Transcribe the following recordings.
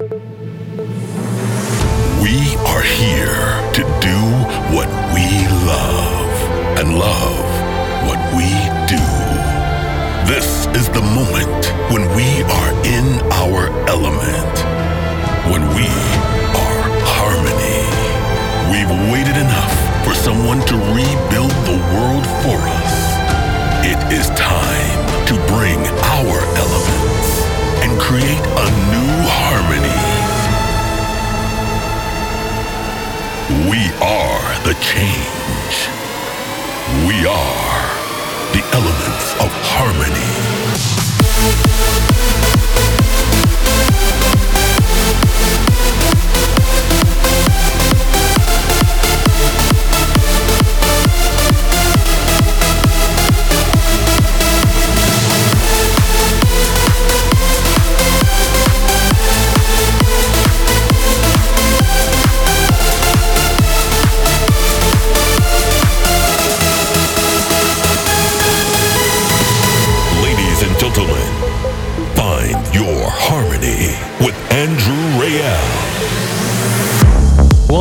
We are here to do what we love and love what we do. This is the moment when we are in our element, when we are harmony. We've waited enough for someone to rebuild the world for us. It is time to bring our elements and create a new harmony. We are the change. We are the elements of harmony.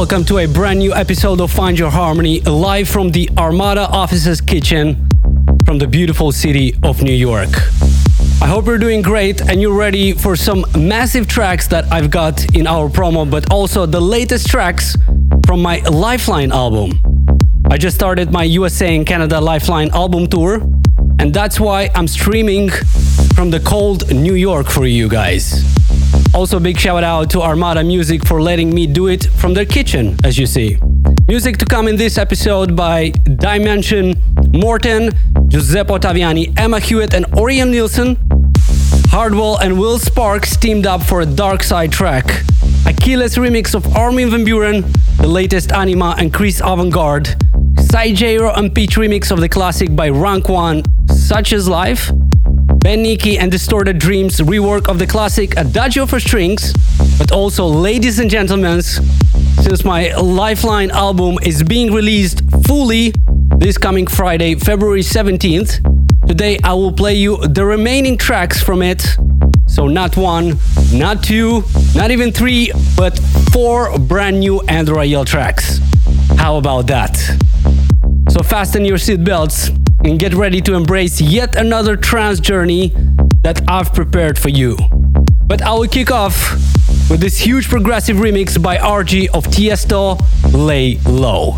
Welcome to a brand new episode of Find Your Harmony, live from the Armada Offices kitchen from the beautiful city of New York. I hope you're doing great and you're ready for some massive tracks that I've got in our promo, but also the latest tracks from my Lifeline album. I just started my USA and Canada Lifeline album tour, and that's why I'm streaming from the cold New York for you guys. Also, big shout out to Armada Music for letting me do it from their kitchen, as you see. Music to come in this episode by Dimension, Morten, Giuseppe Ottaviani, Emma Hewitt, and Orjan Nilsen. Hardwell and Will Sparks teamed up for a Dark Side track. Achilles remix of Armin van Buuren, the latest Anima and Chris Avantgarde. Saijero and Peach remix of the classic by Rank One, Such as Life. Ben Nicky and Distorted Dreams rework of the classic Adagio for strings, but also, ladies and gentlemen, since my Lifeline album is being released fully this coming Friday, February 17th, today I will play you the remaining tracks from it. So, not one, not two, not even three, but four brand new Rayel tracks. How about that? So, fasten your seatbelts and get ready to embrace yet another trance journey that I've prepared for you. But I will kick off with this huge progressive remix by RG of Tiesto, Lay Low.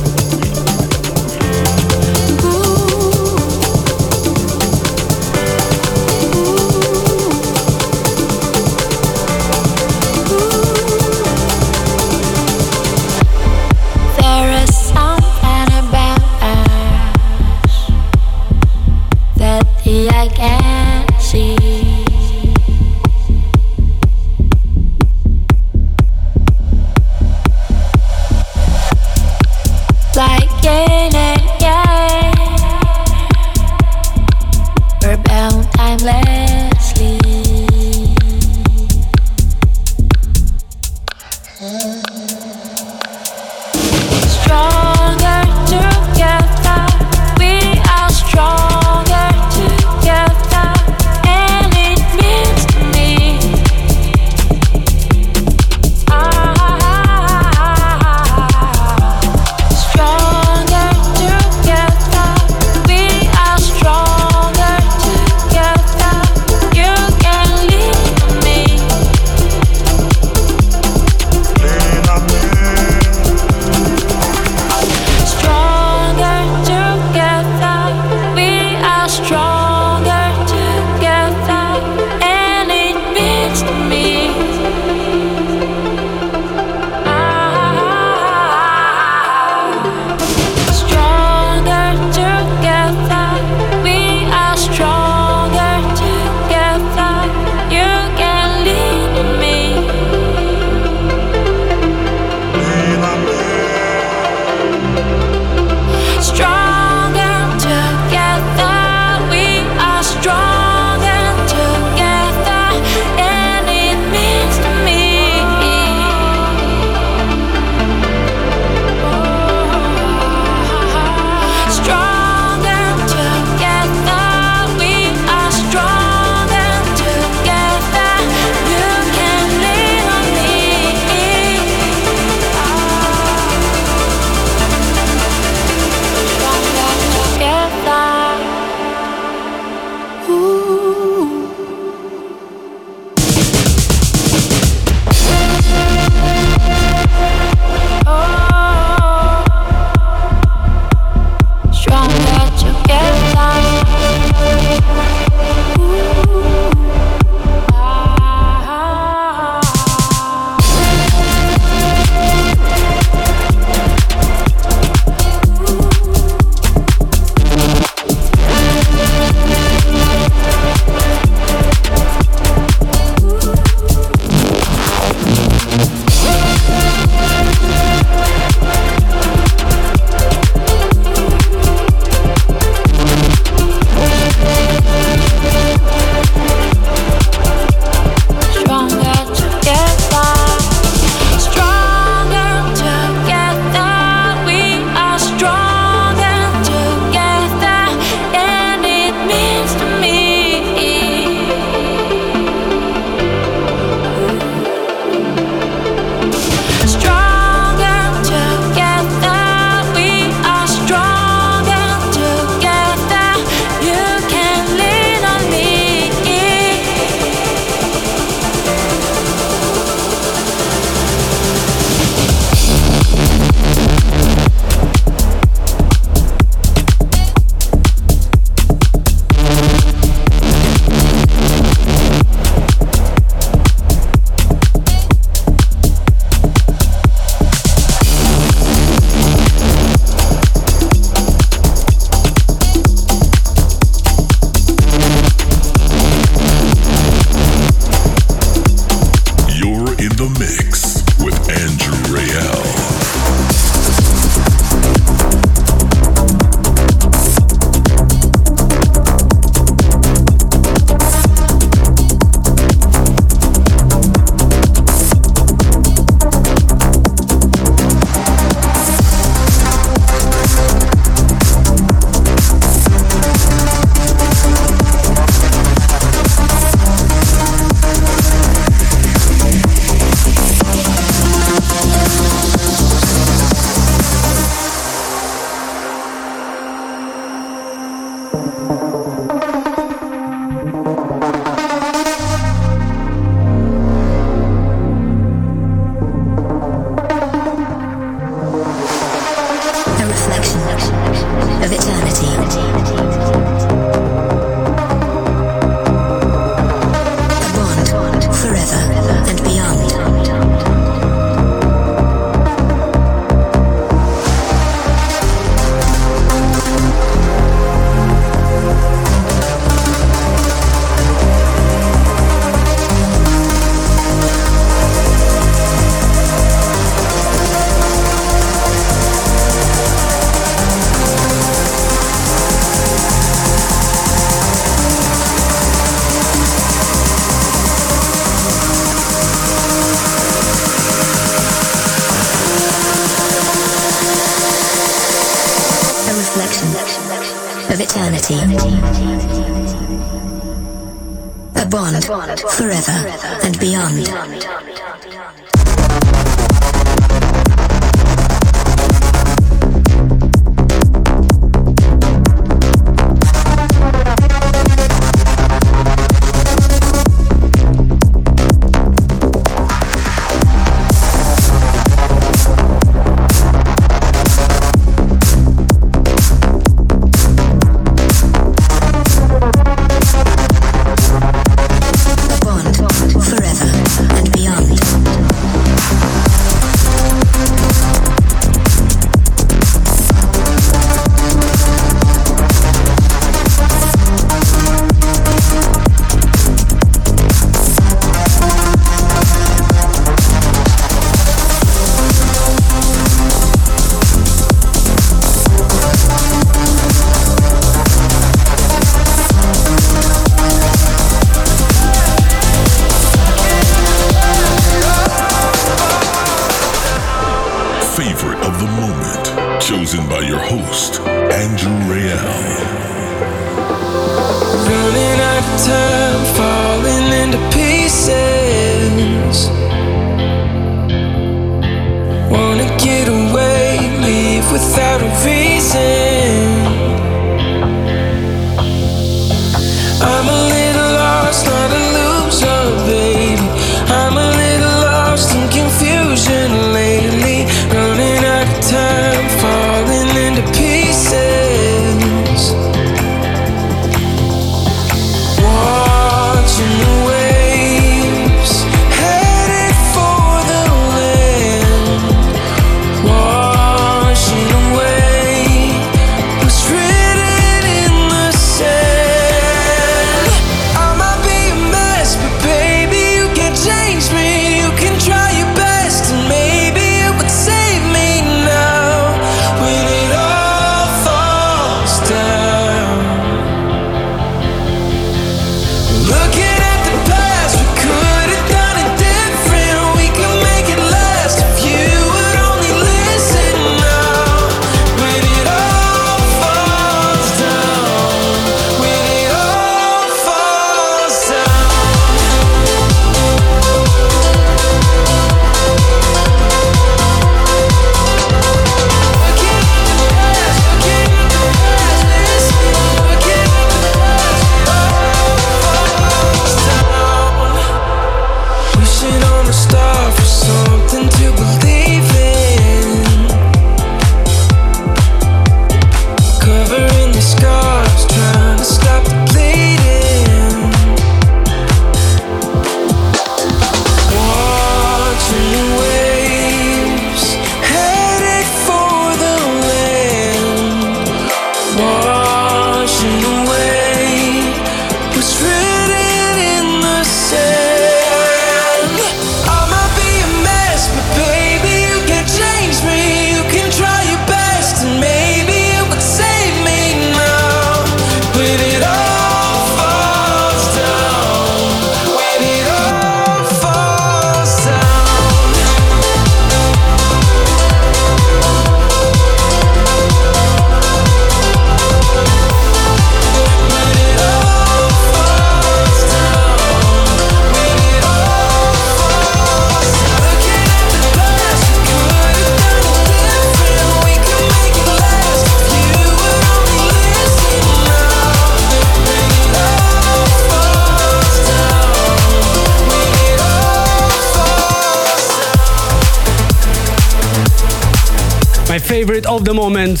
Moment.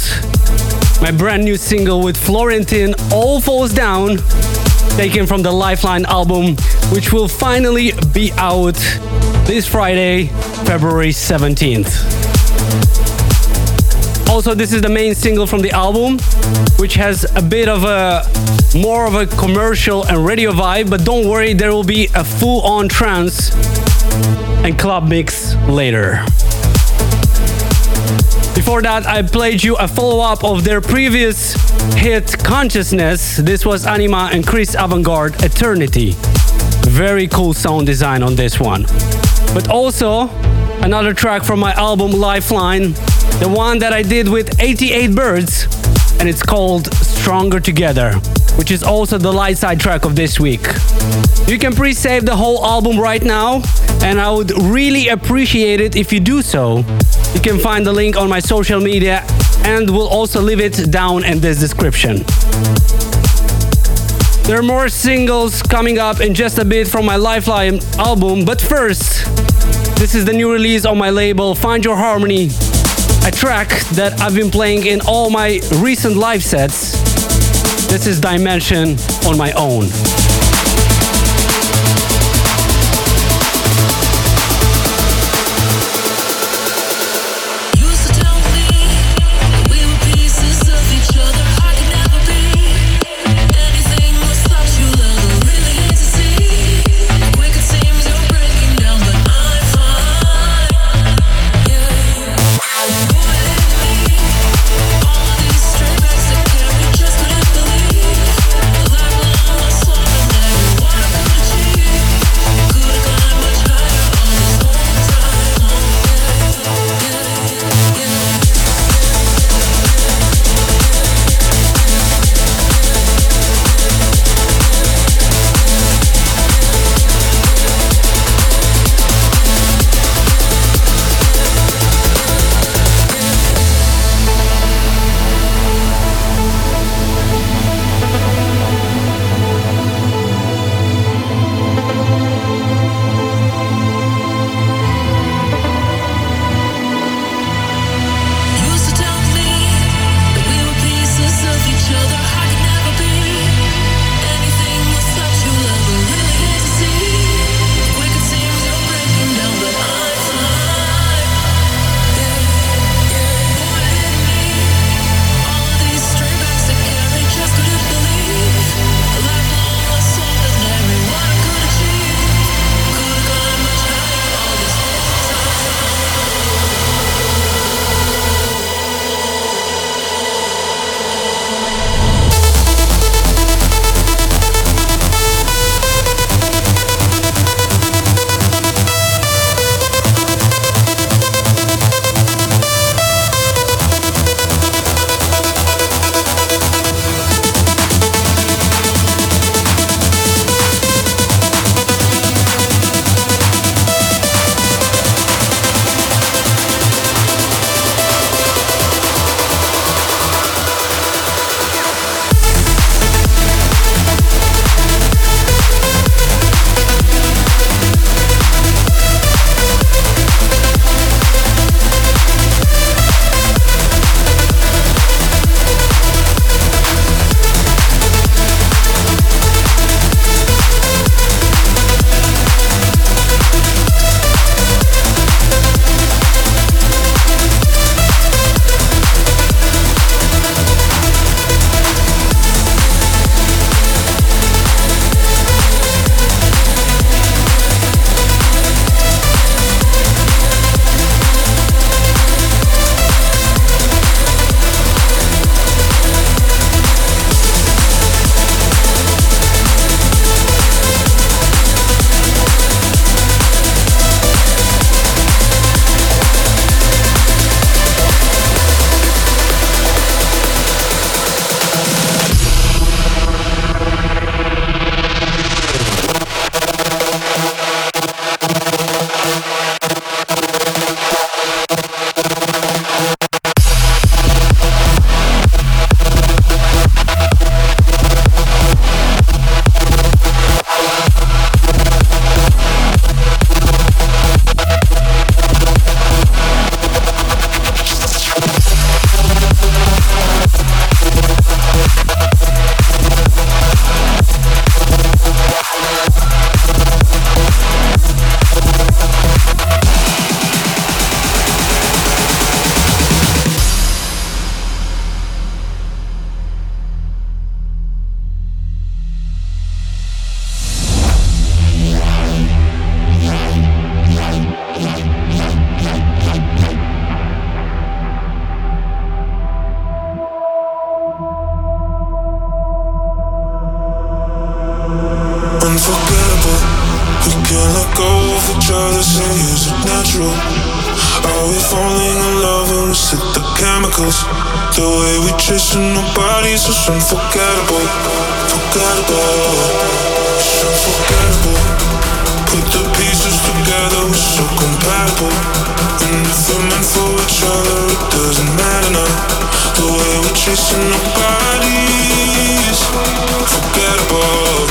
My brand new single with Florentin, All Falls Down, taken from the Lifeline album, which will finally be out this Friday, February 17th. Also, this is the main single from the album, which has a bit of a more of a commercial and radio vibe, but don't worry, there will be a full on trance and club mix later. Before that, I played you a follow up of their previous hit, Consciousness. This was Anima and Chris Avantgarde, Eternity. Very cool sound design on this one. But also, another track from my album Lifeline, the one that I did with 88 Birds, and it's called Stronger Together, which is also the light side track of this week. You can pre save the whole album right now, and I would really appreciate it if you do so. You can find the link on my social media, and we'll also leave it down in this description. There are more singles coming up in just a bit from my Lifeline album, but first, this is the new release on my label Find Your Harmony, a track that I've been playing in all my recent live sets. This is Dimension on my own. Are we falling in love when we set the chemicals. The way we chasing our bodies is unforgettable, forgettable, it's unforgettable. Put the pieces together, we're so compatible. And if we're meant for each other, it doesn't matter now. The way we're chasing our bodies, forgettable.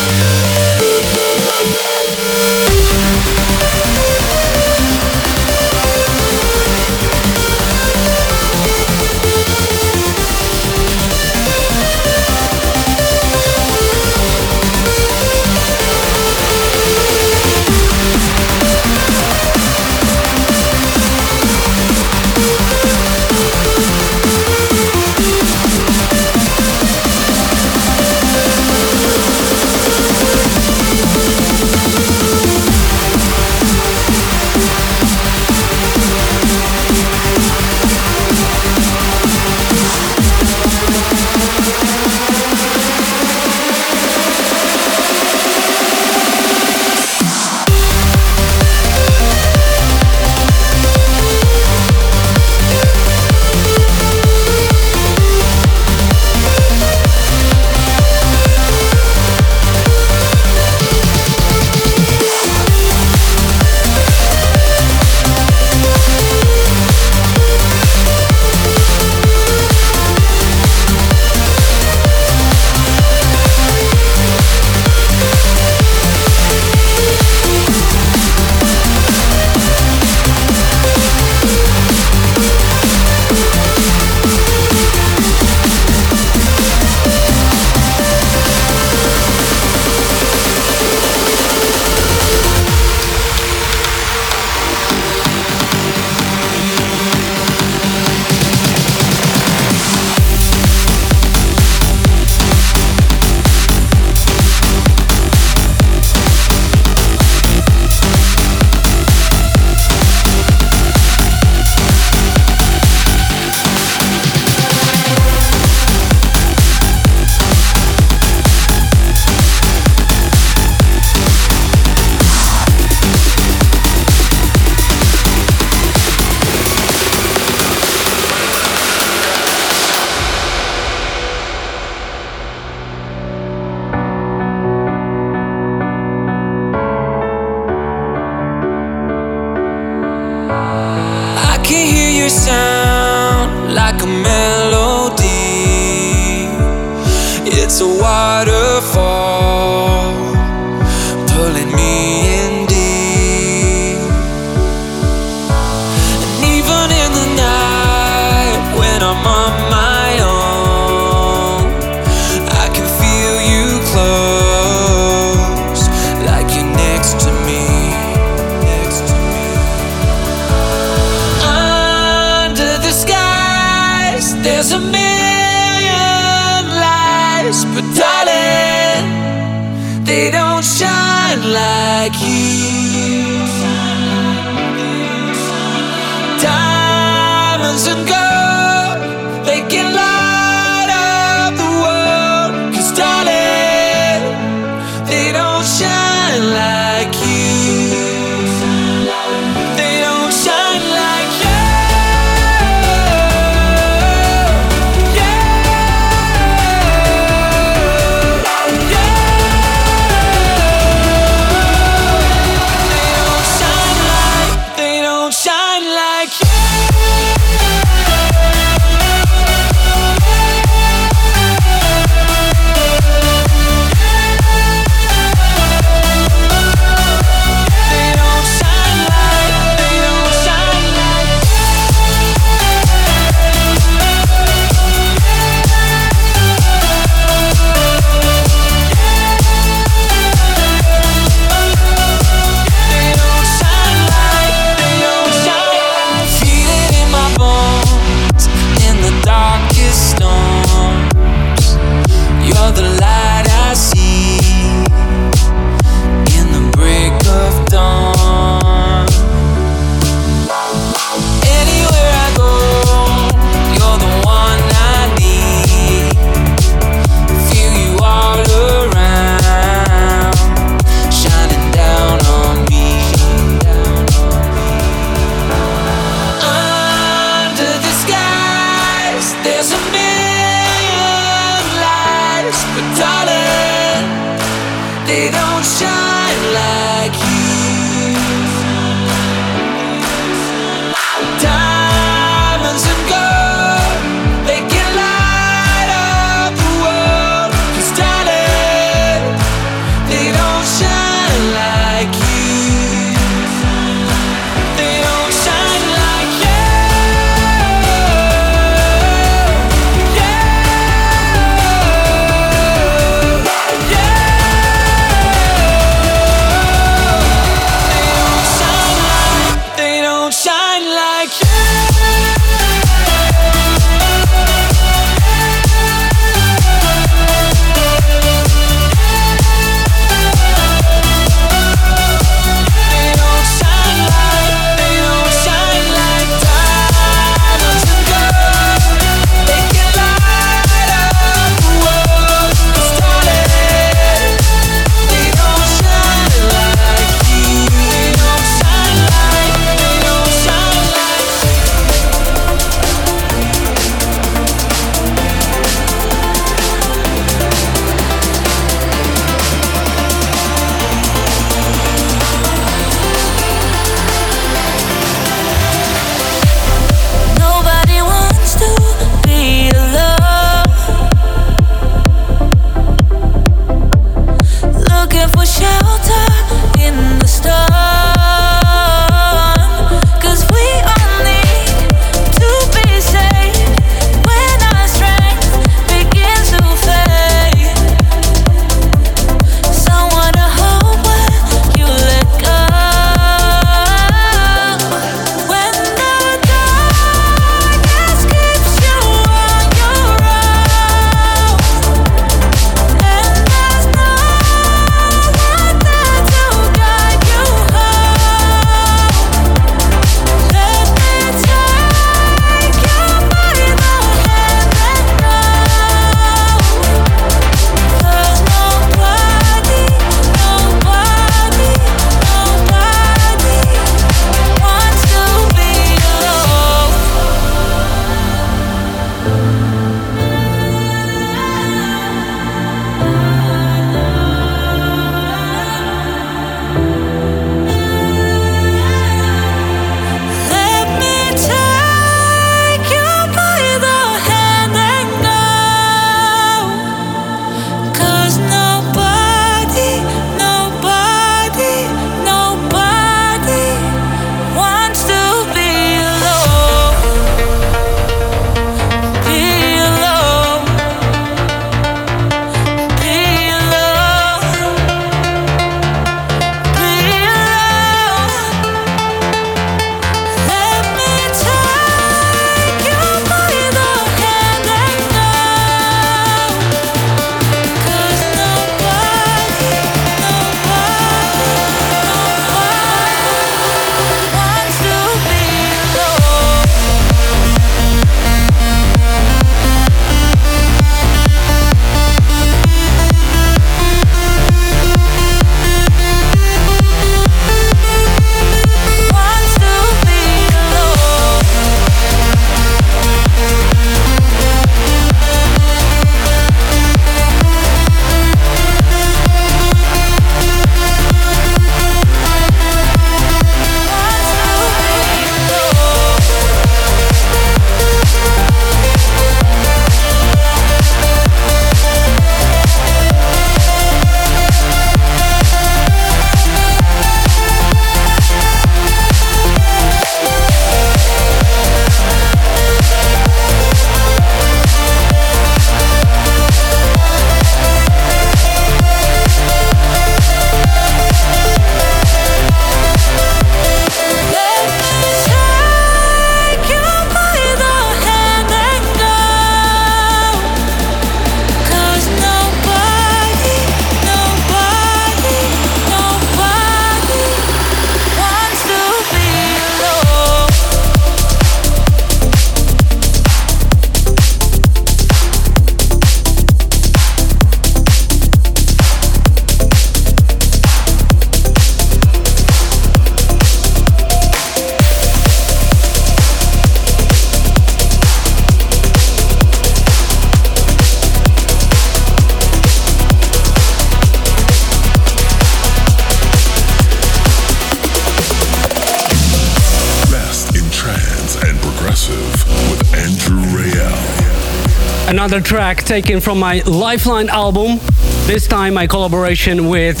another track taken from my Lifeline album. This time, my collaboration with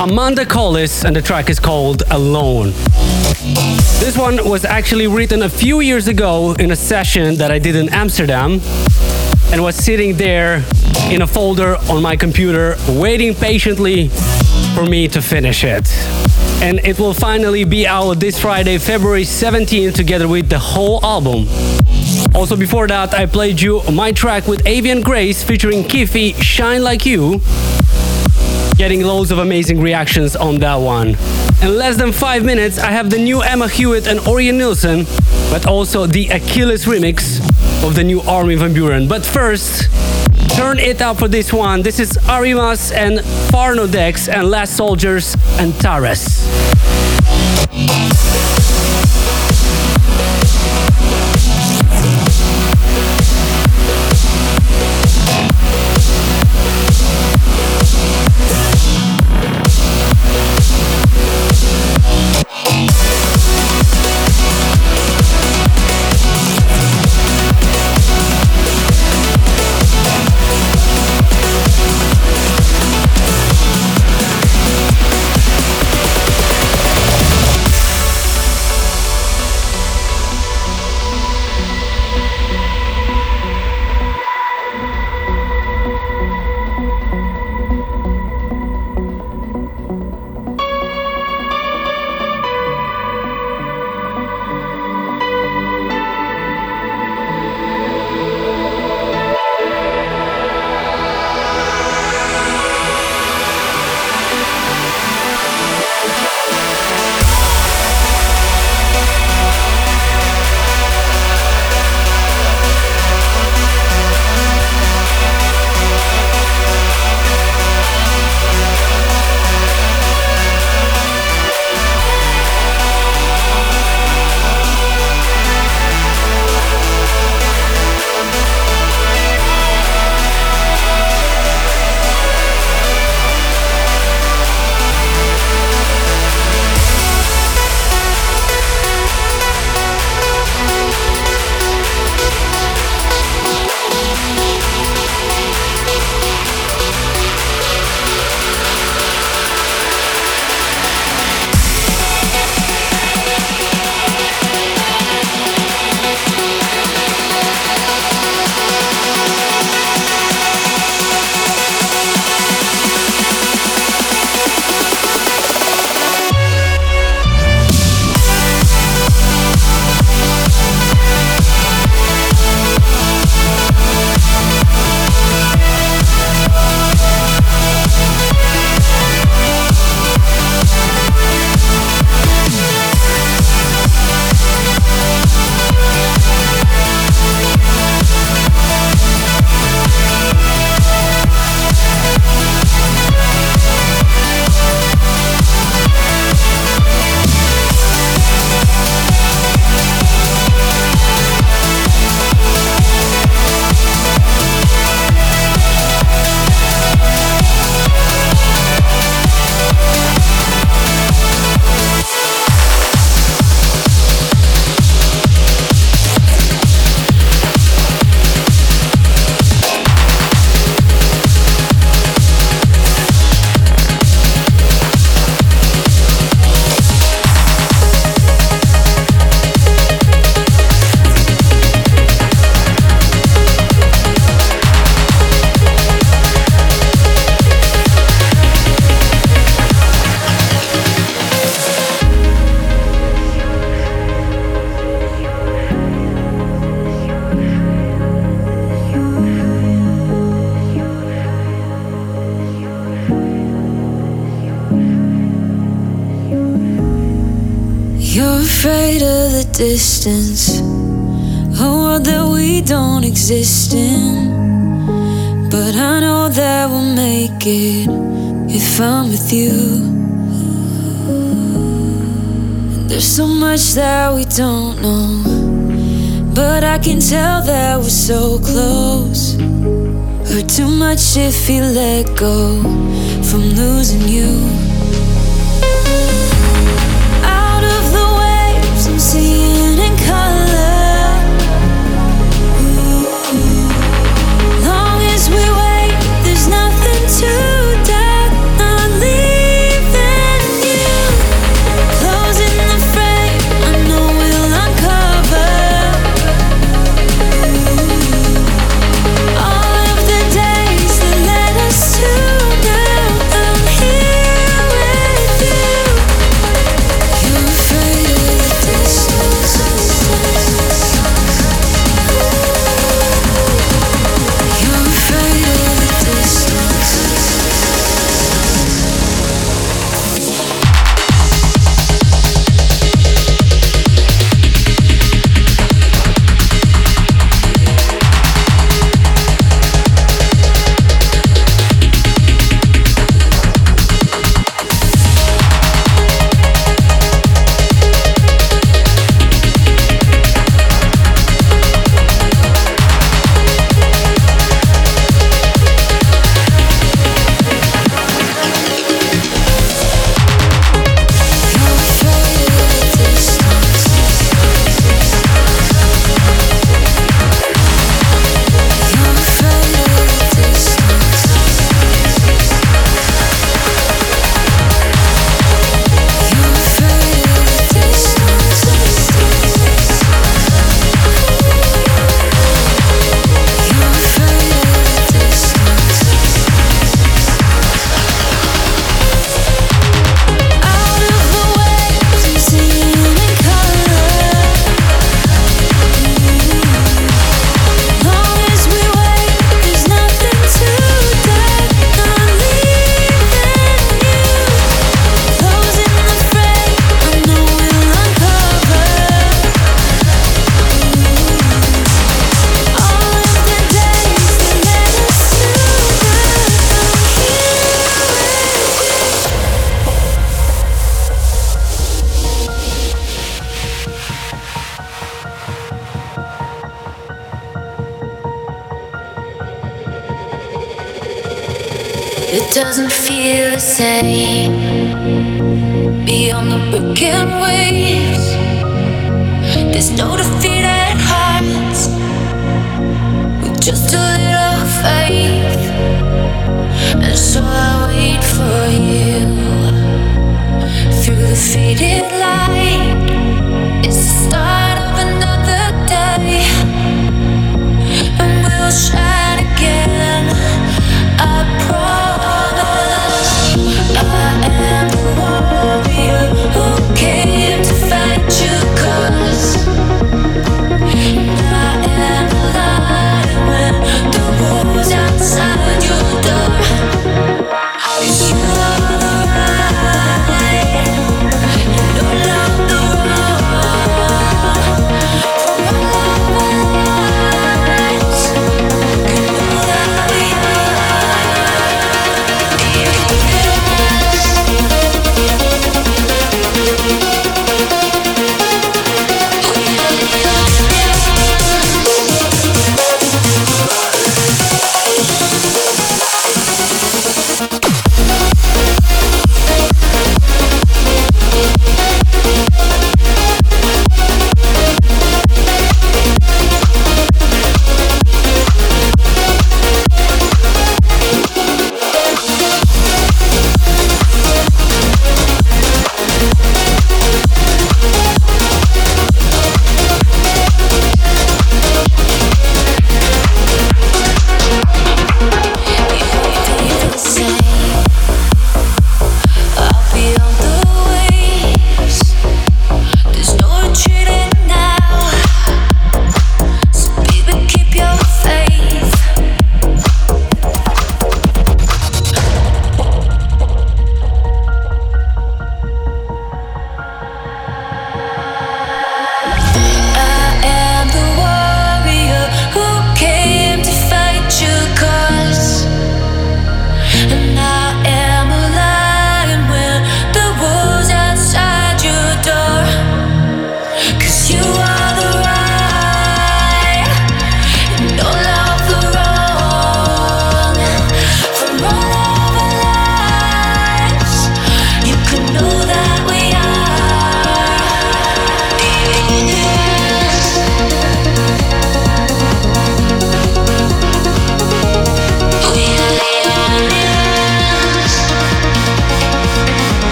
Amanda Collis, and the track is called Alone. This one was actually written a few years ago in a session that I did in Amsterdam and was sitting there in a folder on my computer, waiting patiently for me to finish it. And it will finally be out this Friday, February 17th, together with the whole album. Also, before that, I played you my track with Avian Grace featuring Kiffy, Shine Like You. Getting loads of amazing reactions on that one. In less than five minutes, I have the new Emma Hewitt and Orjan Nilsen, but also the Achilles remix of the new Armin van Buuren. But first, turn it up for this one. This is Arimas and Farnodex and Last Soldiers and Taras. So close. Hurt too much if you let go from losing you.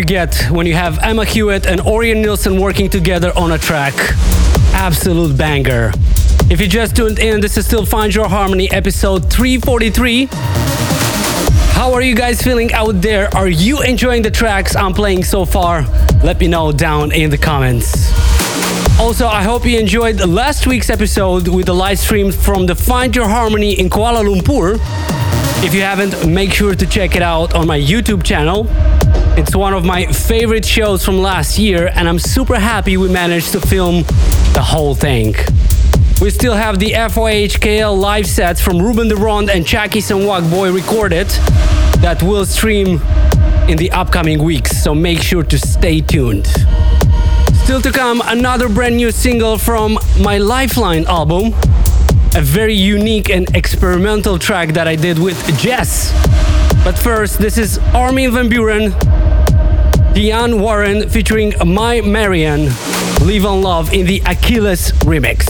You get when you have Emma Hewitt and Orjan Nilsen working together on a track. Absolute banger. If you just tuned in, this is still Find Your Harmony episode 343. How are you guys feeling out there? Are you enjoying the tracks I'm playing so far? Let me know down in the comments. Also, I hope you enjoyed last week's episode with the live stream from the Find Your Harmony in Kuala Lumpur. If you haven't, make sure to check it out on my YouTube channel. It's one of my favorite shows from last year, and I'm super happy we managed to film the whole thing. We still have the FOHKL live sets from Ruben de Ronde and Chaki Sanwak Boy recorded that will stream in the upcoming weeks, so make sure to stay tuned. Still to come, another brand new single from my Lifeline album. A very unique and experimental track that I did with Jess. But first, this is Armin van Buuren, Diane Warren featuring My Marian, Live on Love in the Achilles remix.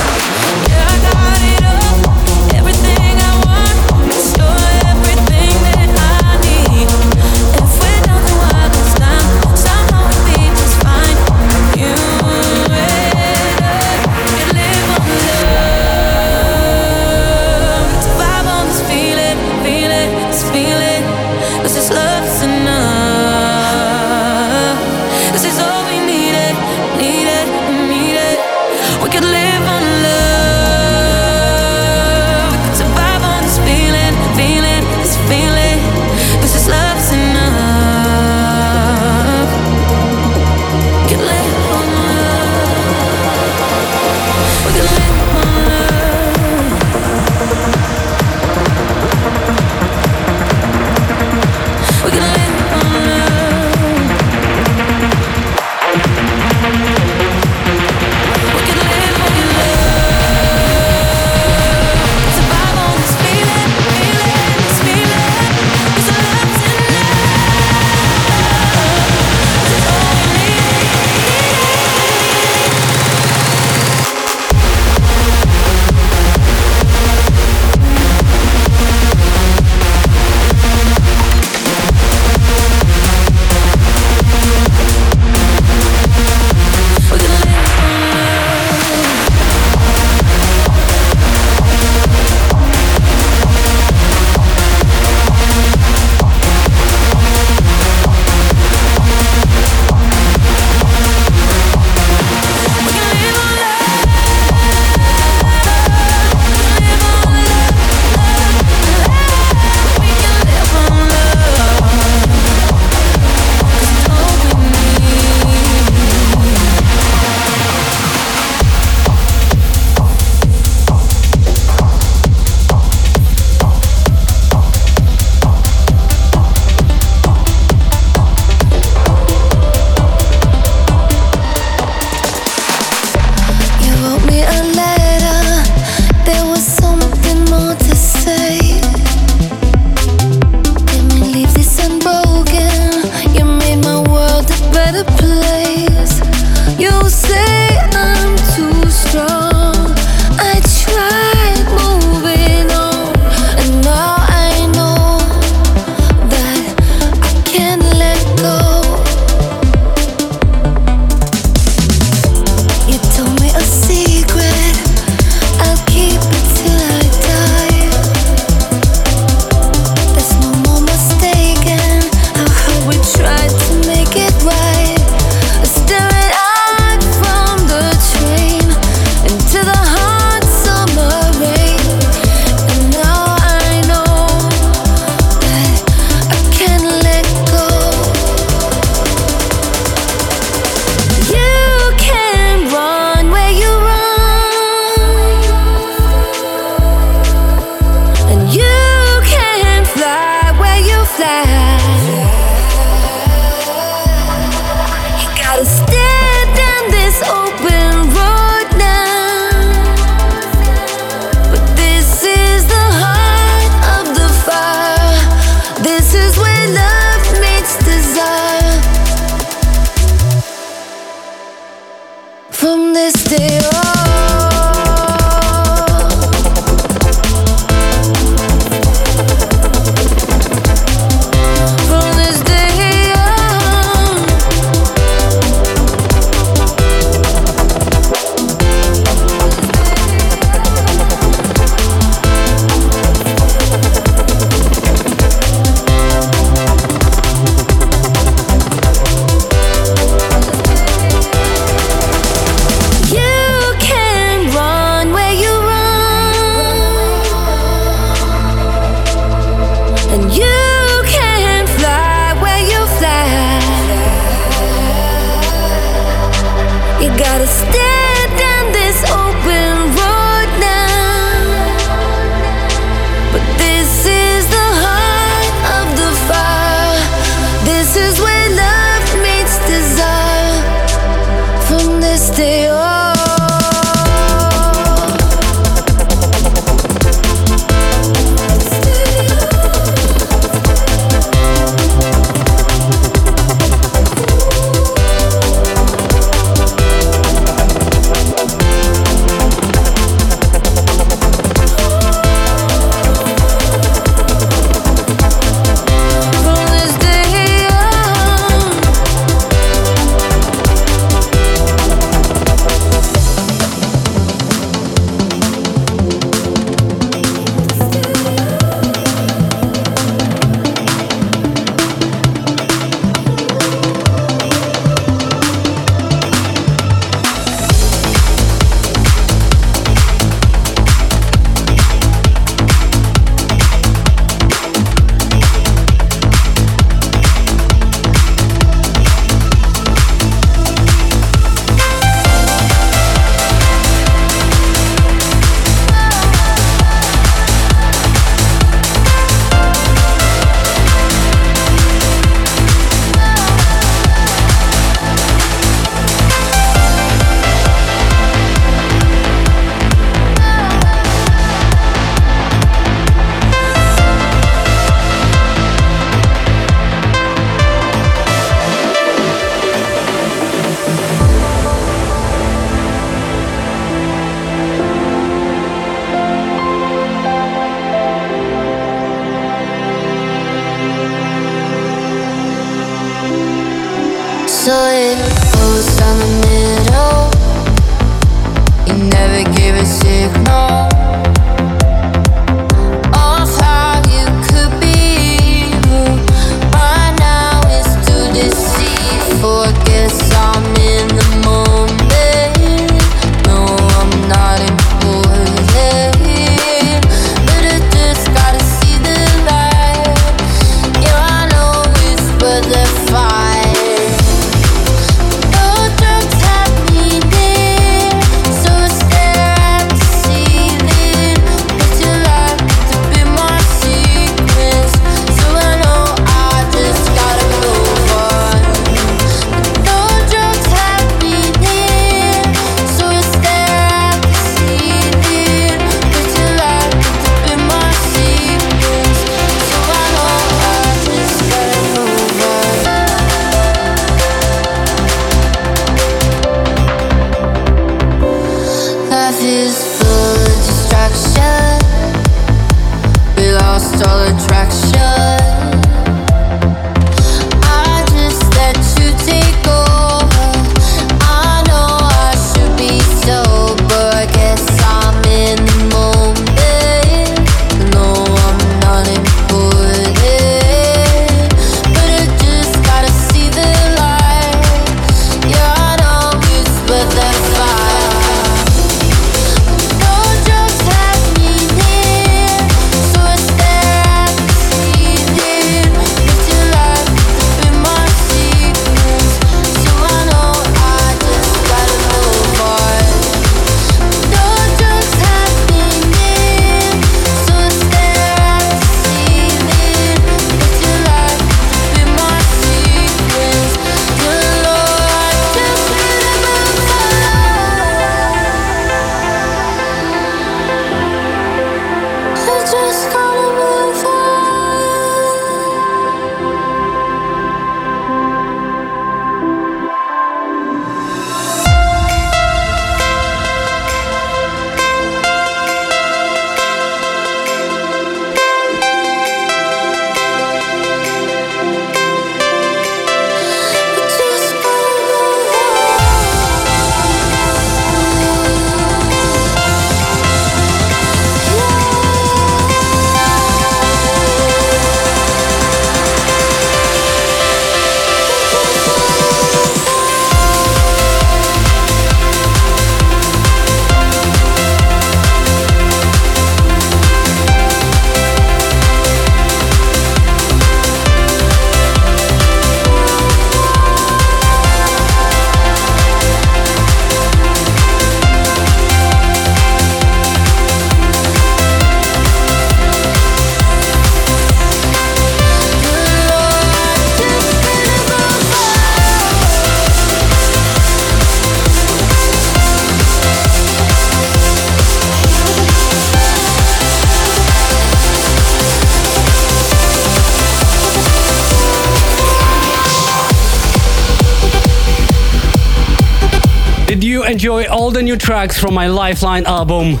Tracks from my Lifeline album.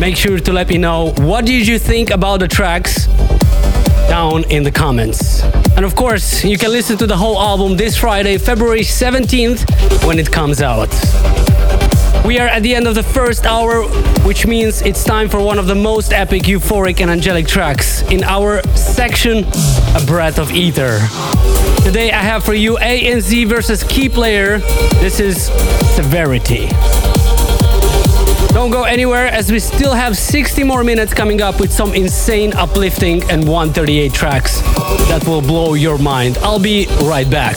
Make sure to let me know what did you think about the tracks down in the comments. And of course, you can listen to the whole album this Friday, February 17th, when it comes out. We are at the end of the first hour, which means it's time for one of the most epic, euphoric, and angelic tracks in our section, A Breath of Ether. Today I have for you ANZ versus Keyplayer. This is Severity. Don't go anywhere as we still have 60 more minutes coming up with some insane uplifting and 138 tracks that will blow your mind. I'll be right back.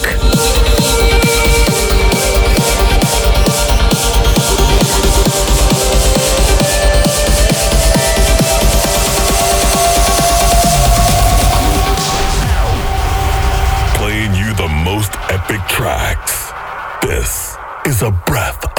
Playing you the most epic tracks. This is a breath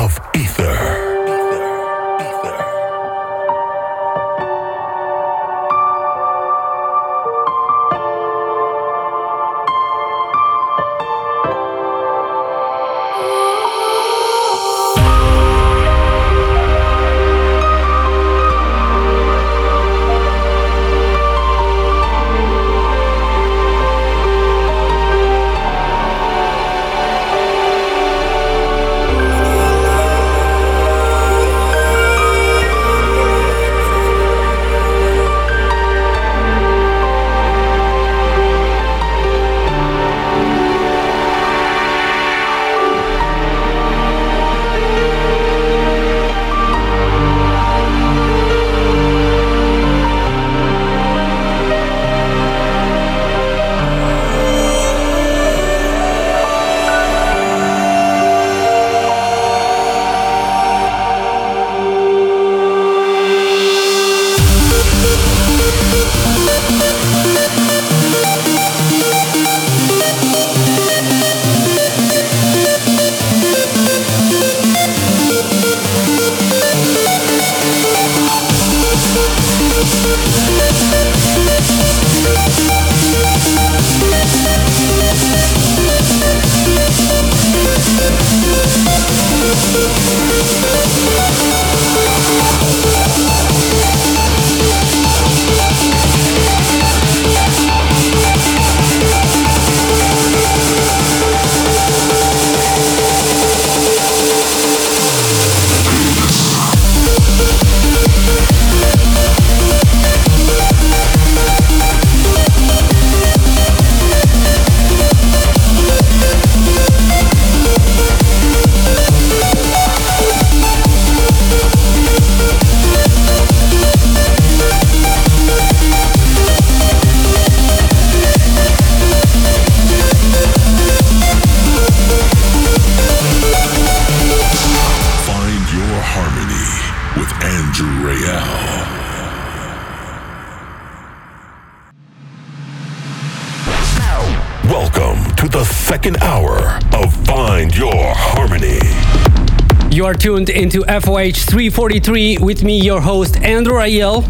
tuned into FOH 343 with me, your host, Andrew Rayel.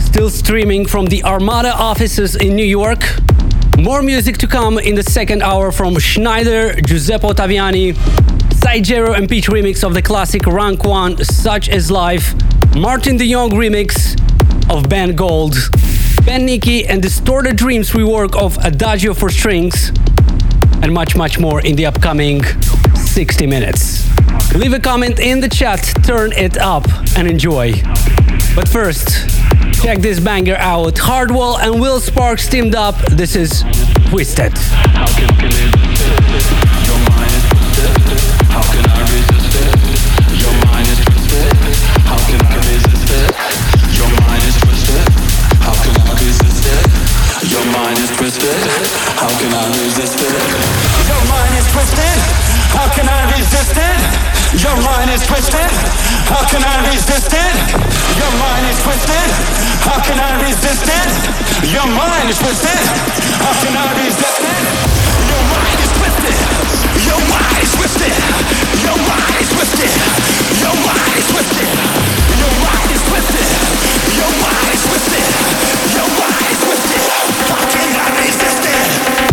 Still streaming from the Armada offices in New York. More music to come in the second hour from Schneider, Giuseppe Ottaviani, Saigero and Peach remix of the classic Rank 1, Such Is Life, Martin de Jong remix of Ben Gold, Ben Nicky and Distorted Dreams rework of Adagio for Strings, and much, much more in the upcoming 60 minutes. Leave a comment in the chat, turn it up, and enjoy. But first, check this banger out. Hardwell and Will Sparks teamed up. This is Twisted. Twisted. How can I resist it? Your mind is twisted. How can I resist it? Your mind is twisted. How can I resist it? Your mind is twisted. Your mind is twisted. Your mind is twisted. Your mind is twisted. Your mind is twisted. Your mind is twisted. Your mind is twisted. How can I resist it?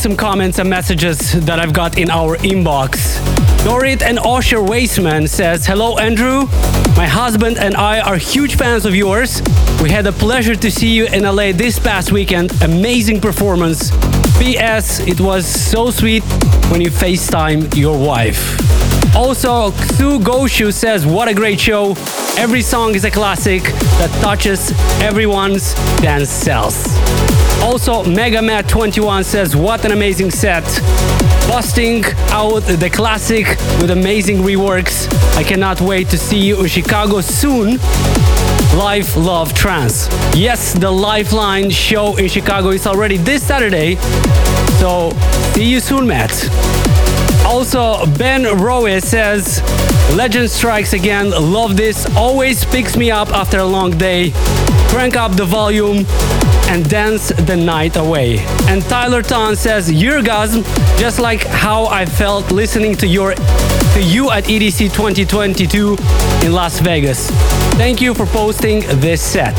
Some comments and messages that I've got in our inbox. Dorit and Osher Wasteman says, Hello Andrew, my husband and I are huge fans of yours. We had a pleasure to see you in LA this past weekend. Amazing performance. P.S. It was so sweet when you FaceTime your wife. Also, Xu Goshu says, What a great show. Every song is a classic that touches everyone's dance cells. Also, Mega MegaMat21 says, What an amazing set. Busting out the classic with amazing reworks. I cannot wait to see you in Chicago soon. Life Love Trance. Yes, the Lifeline show in Chicago is already this Saturday. So, see you soon, Matt. Also, Ben Rowe says, Legend strikes again. Love this. Always picks me up after a long day. Crank up the volume and dance the night away. And Tyler Ton says, Eurgasm, just like how I felt listening to your to you at EDC 2022 in Las Vegas. Thank you for posting this set.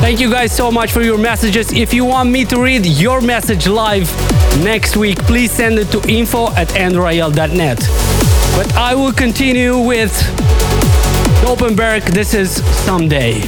Thank you guys so much for your messages. If you want me to read your message live next week, please send it to info at andrewrayel.net. But I will continue with Dopenberg. This is Someday.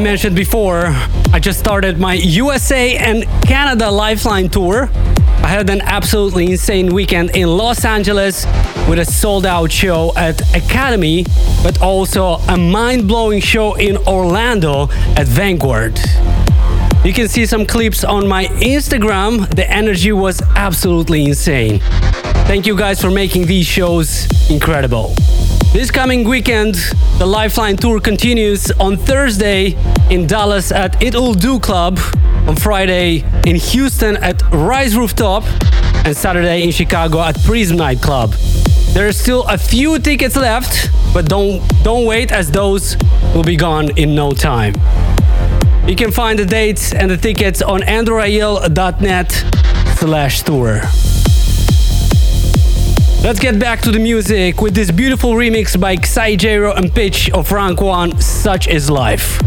Mentioned before, I just started my USA and Canada Lifeline tour. I had an absolutely insane weekend in Los Angeles with a sold out show at Academy, but also a mind blowing show in Orlando at Vanguard. You can see some clips on my Instagram. The energy was absolutely insane. Thank you guys for making these shows incredible. This coming weekend, the Lifeline Tour continues on Thursday in Dallas at It'll Do Club, on Friday in Houston at Rise Rooftop, and Saturday in Chicago at Prism Night Club. There are still a few tickets left, but don't don't wait as those will be gone in no time. You can find the dates and the tickets on andrewrayel.net slash tour. Let's get back to the music with this beautiful remix by XiJaro and Pitch of Rank 1, Such is Life.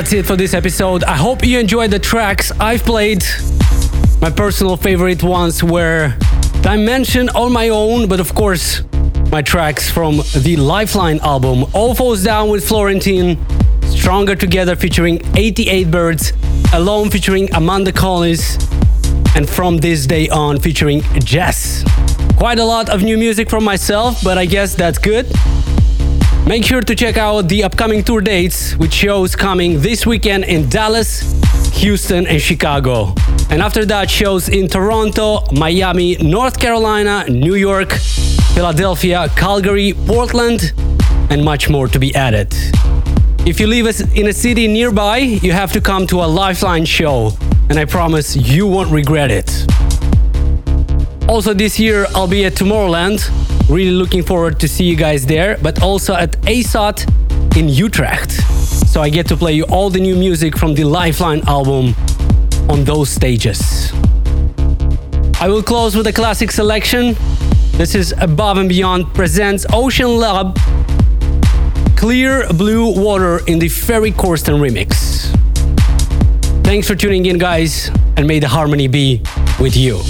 That's it for this episode. I hope you enjoyed the tracks I've played. My personal favorite ones were Dimension on my own, but of course, my tracks from the Lifeline album All Falls Down with Florentine, Stronger Together featuring 88 Birds, Alone featuring Amanda Collins, and From This Day On featuring Jess. Quite a lot of new music from myself, but I guess that's good. Make sure to check out the upcoming tour dates with shows coming this weekend in Dallas, Houston, and Chicago. And after that, shows in Toronto, Miami, North Carolina, New York, Philadelphia, Calgary, Portland, and much more to be added. If you live in a city nearby, you have to come to a Lifeline show, and I promise you won't regret it. Also, this year I'll be at Tomorrowland. Really looking forward to see you guys there, but also at ASOT in Utrecht. So I get to play you all the new music from the Lifeline album on those stages. I will close with a classic selection. This is Above and Beyond presents OceanLab Clear Blue Water in the Ferry Corsten remix. Thanks for tuning in, guys, and may the harmony be with you.